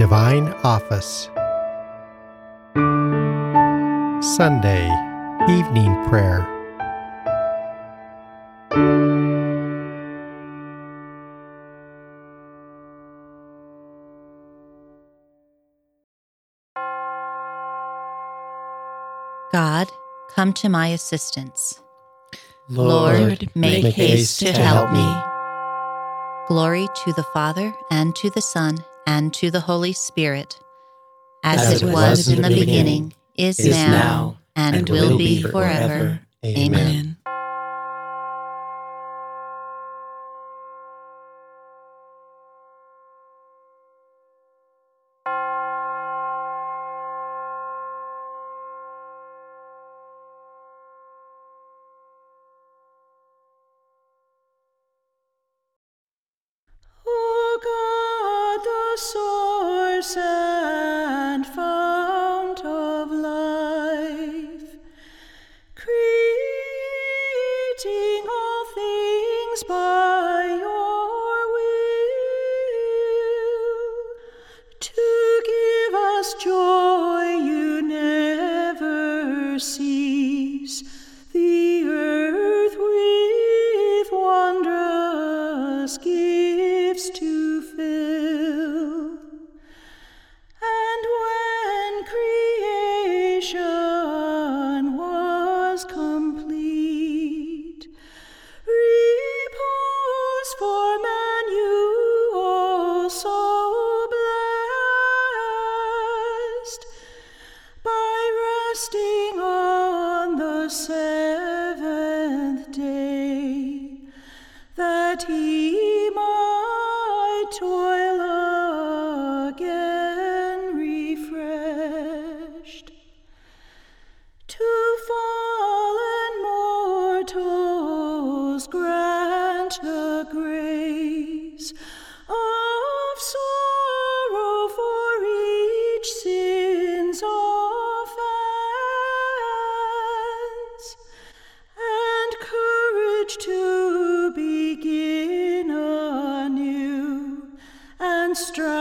Divine Office. Sunday Evening Prayer. God, come to my assistance. Lord, make, make haste to haste help to help me. me. Glory to the Father, and to the Son, and to the Holy Spirit, as, As it was in the beginning, is, is now, now, and, and will will be be forever. forever. Amen. Amen. That and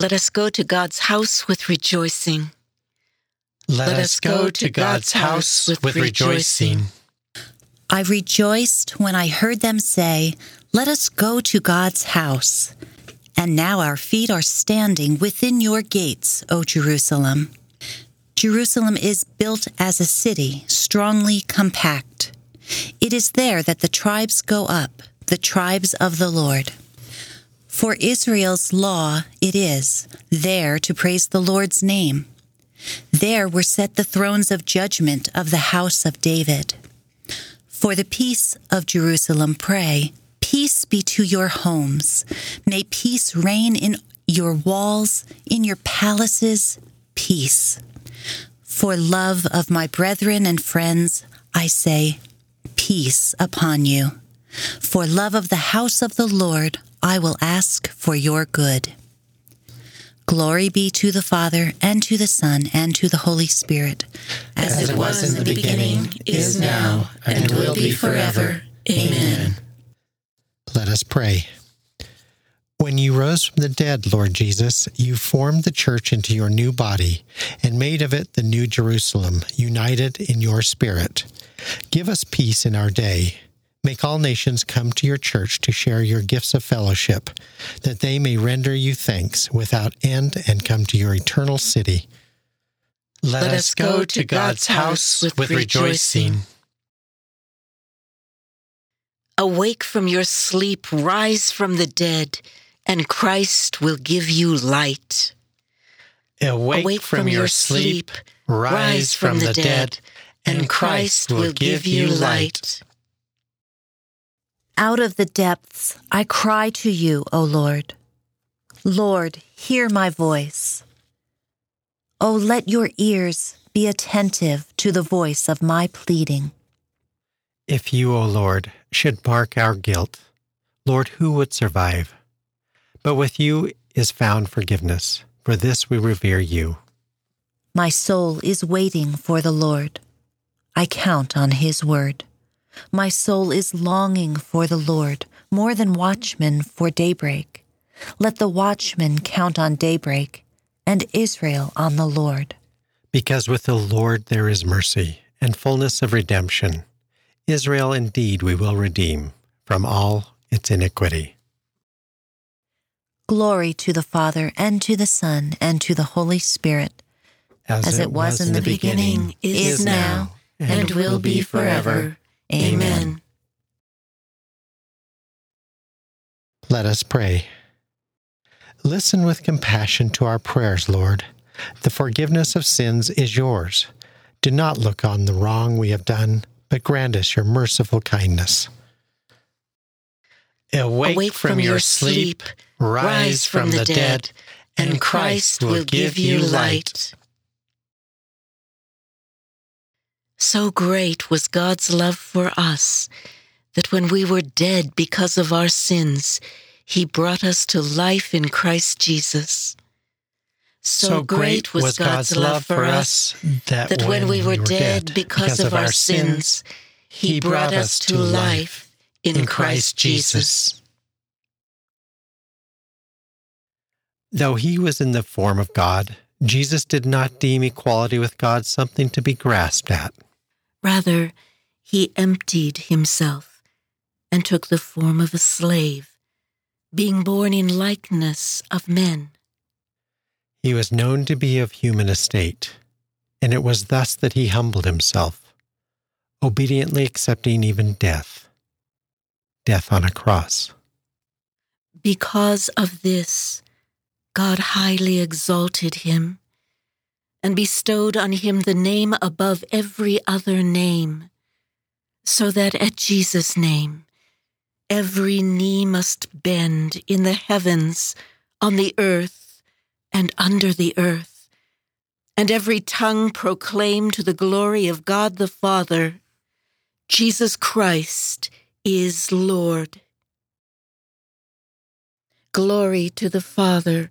Let us go to God's house with rejoicing. Let, us go to God's house with rejoicing. I rejoiced when I heard them say, Let us go to God's house. And now our feet are standing within your gates, O Jerusalem. Jerusalem is built as a city, strongly compact. It is there that the tribes go up, the tribes of the Lord. For Israel's law it is, there to praise the Lord's name. There were set the thrones of judgment of the house of David. For the peace of Jerusalem, pray, Peace be to your homes. May peace reign in your walls, in your palaces, peace. For love of my brethren and friends, I say, Peace upon you. For love of the house of the Lord, I will ask for your good. Glory be to the Father, and to the Son, and to the Holy Spirit, As it was in the beginning, is now, and will be forever. Amen. Let us pray. When you rose from the dead, Lord Jesus, you formed the church into your new body and made of it the new Jerusalem, united in your spirit. Give us peace in our day. Make all nations come to your church to share your gifts of fellowship, that they may render you thanks without end and come to your eternal city. Let us go to God's house with rejoicing. Awake from your sleep, rise from the dead, and Christ will give you light. Awake, from, your sleep, rise from the dead, and Christ will give you light. Out of the depths I cry to you, O Lord. Lord, hear my voice. O let your ears be attentive to the voice of my pleading. If you, O Lord, should mark our guilt, Lord, who would survive? But with you is found forgiveness. For this we revere you. My soul is waiting for the Lord. I count on his word. My soul is longing for the Lord more than watchmen for daybreak. Let the watchmen count on daybreak and Israel on the Lord. Because with the Lord there is mercy and fullness of redemption. Israel indeed we will redeem from all its iniquity. Glory to the Father, and to the Son, and to the Holy Spirit, as it was in the beginning, is now, and will be forever. Amen. Let us pray. Listen with compassion to our prayers, Lord. The forgiveness of sins is yours. Do not look on the wrong we have done, but grant us your merciful kindness. Awake, Awake from your sleep, rise from the dead, and Christ will give you light. So great was God's love for us that when we were dead because of our sins, he brought us to life in Christ Jesus. So, great was God's love for us that when we were dead because of our sins, he brought us to life in Christ Jesus. Though he was in the form of God, Jesus did not deem equality with God something to be grasped at. Rather, he emptied himself and took the form of a slave, being born in likeness of men. He was known to be of human estate, and it was thus that he humbled himself, obediently accepting even death death on a cross. Because of this, God highly exalted him and bestowed on him the name above every other name, so that at Jesus' name every knee must bend in the heavens, on the earth, and under the earth, and every tongue proclaim to the glory of God the Father, Jesus Christ is Lord. Glory to the Father,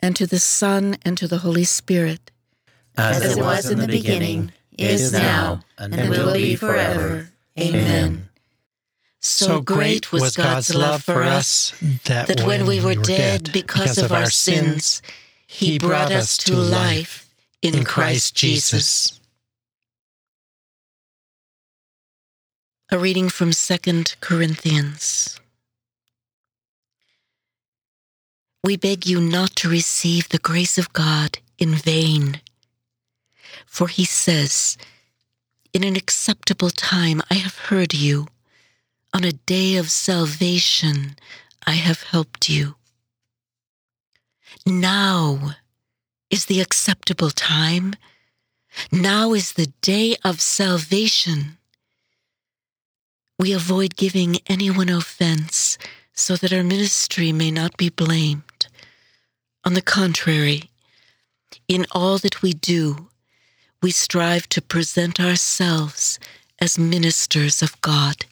and to the Son, and to the Holy Spirit As, as it was in the beginning, is now, and will be forever. Amen. So great was God's love for us that when we were dead because of our sins, he brought us to life in Christ Jesus. A reading from 2 Corinthians. We beg you not to receive the grace of God in vain. For he says, In an acceptable time I have heard you. On a day of salvation I have helped you. Now is the acceptable time. Now is the day of salvation. We avoid giving anyone offense so that our ministry may not be blamed. On the contrary, in all that we do, we strive to present ourselves as ministers of God.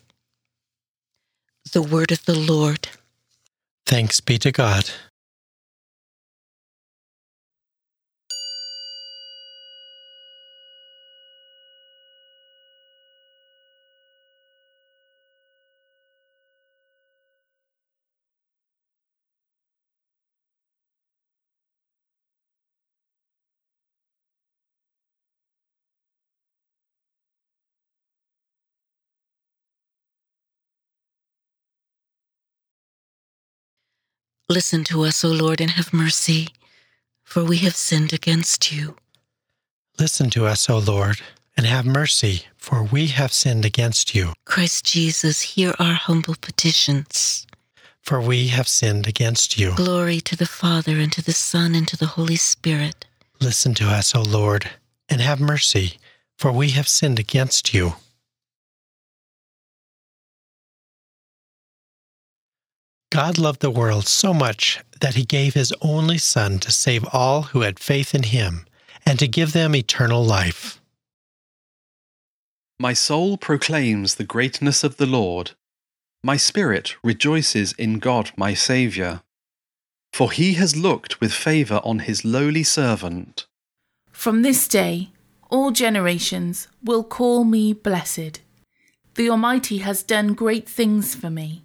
The word of the Lord. Thanks be to God. Listen to us, O Lord, and have mercy, for we have sinned against you. Listen to us, O Lord, and have mercy, for we have sinned against you. Christ Jesus, hear our humble petitions. For we have sinned against you. Glory to the Father, and to the Son, and to the Holy Spirit. Listen to us, O Lord, and have mercy, for we have sinned against you. God loved the world so much that he gave his only Son to save all who had faith in him and to give them eternal life. My soul proclaims the greatness of the Lord. My spirit rejoices in God my Saviour. For he has looked with favour on his lowly servant. From this day, all generations will call me blessed. The Almighty has done great things for me,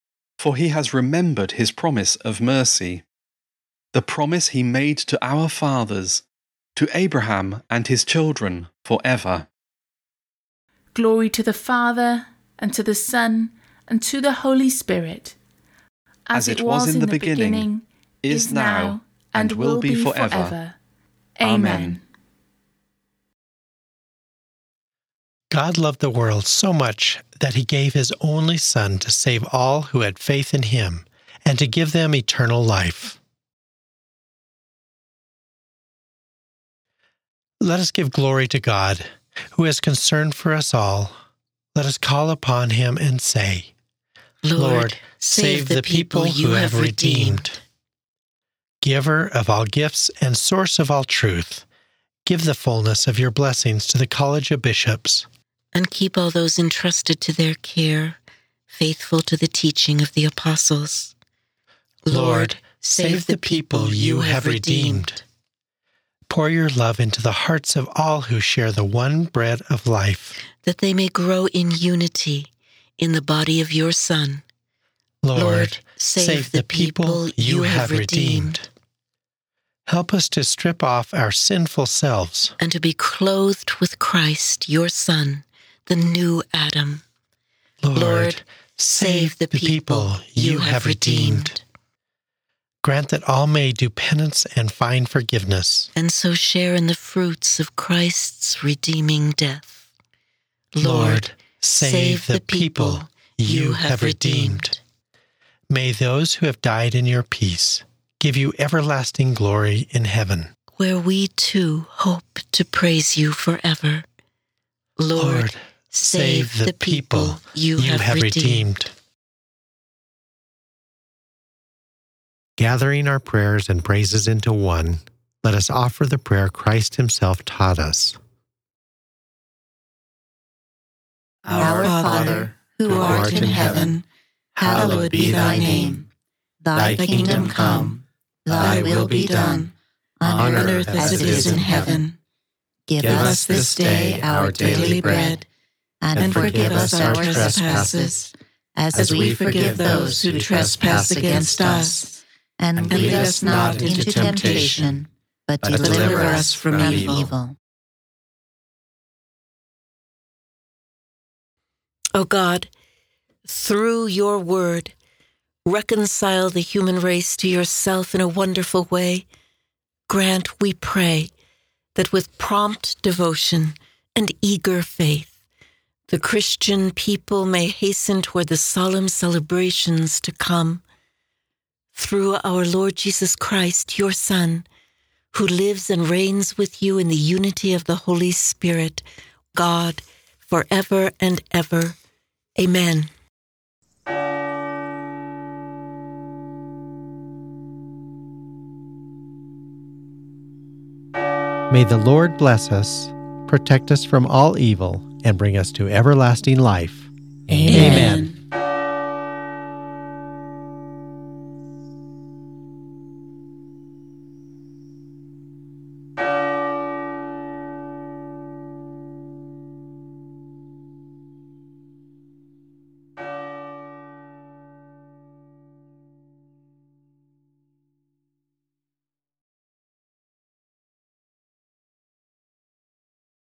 for he has remembered his promise of mercy, the promise he made to our fathers, to Abraham and his children for ever. Glory to the Father, and to the Son, and to the Holy Spirit, As it was in the beginning, is now, and will be forever. Amen. God loved the world so much that he gave his only Son to save all who had faith in him and to give them eternal life. Let us give glory to God, who is concerned for us all. Let us call upon him and say, Lord, save the people you have redeemed. Giver of all gifts and source of all truth, give the fullness of your blessings to the College of Bishops. And keep all those entrusted to their care, faithful to the teaching of the apostles. Lord, save the people you have redeemed. Pour your love into the hearts of all who share the one bread of life. that they may grow in unity in the body of your Son. Lord, save the people you have redeemed. Help us to strip off our sinful selves. and to be clothed with Christ, your Son, the new Adam. Lord, save the people you have redeemed. Grant that all may do penance and find forgiveness. and so share in the fruits of Christ's redeeming death. Lord, save the people you have redeemed. May those who have died in your peace give you everlasting glory in heaven. where we too hope to praise you forever. Lord, save the people you have redeemed. Gathering our prayers and praises into one, let us offer the prayer Christ Himself taught us. Our Father, who art in heaven, hallowed be thy name. Thy kingdom come, thy will be done, on earth as it is in heaven. Give us this day our daily bread, and forgive us our trespasses, as we forgive those who trespass against us. And lead us not into temptation, but deliver us from evil. O God, through your word, reconcile the human race to yourself in a wonderful way. Grant, we pray, that with prompt devotion and eager faith, the Christian people may hasten toward the solemn celebrations to come. Through our Lord Jesus Christ, your Son, who lives and reigns with you in the unity of the Holy Spirit, God, forever and ever. Amen. May the Lord bless us, protect us from all evil, and bring us to everlasting life. Amen.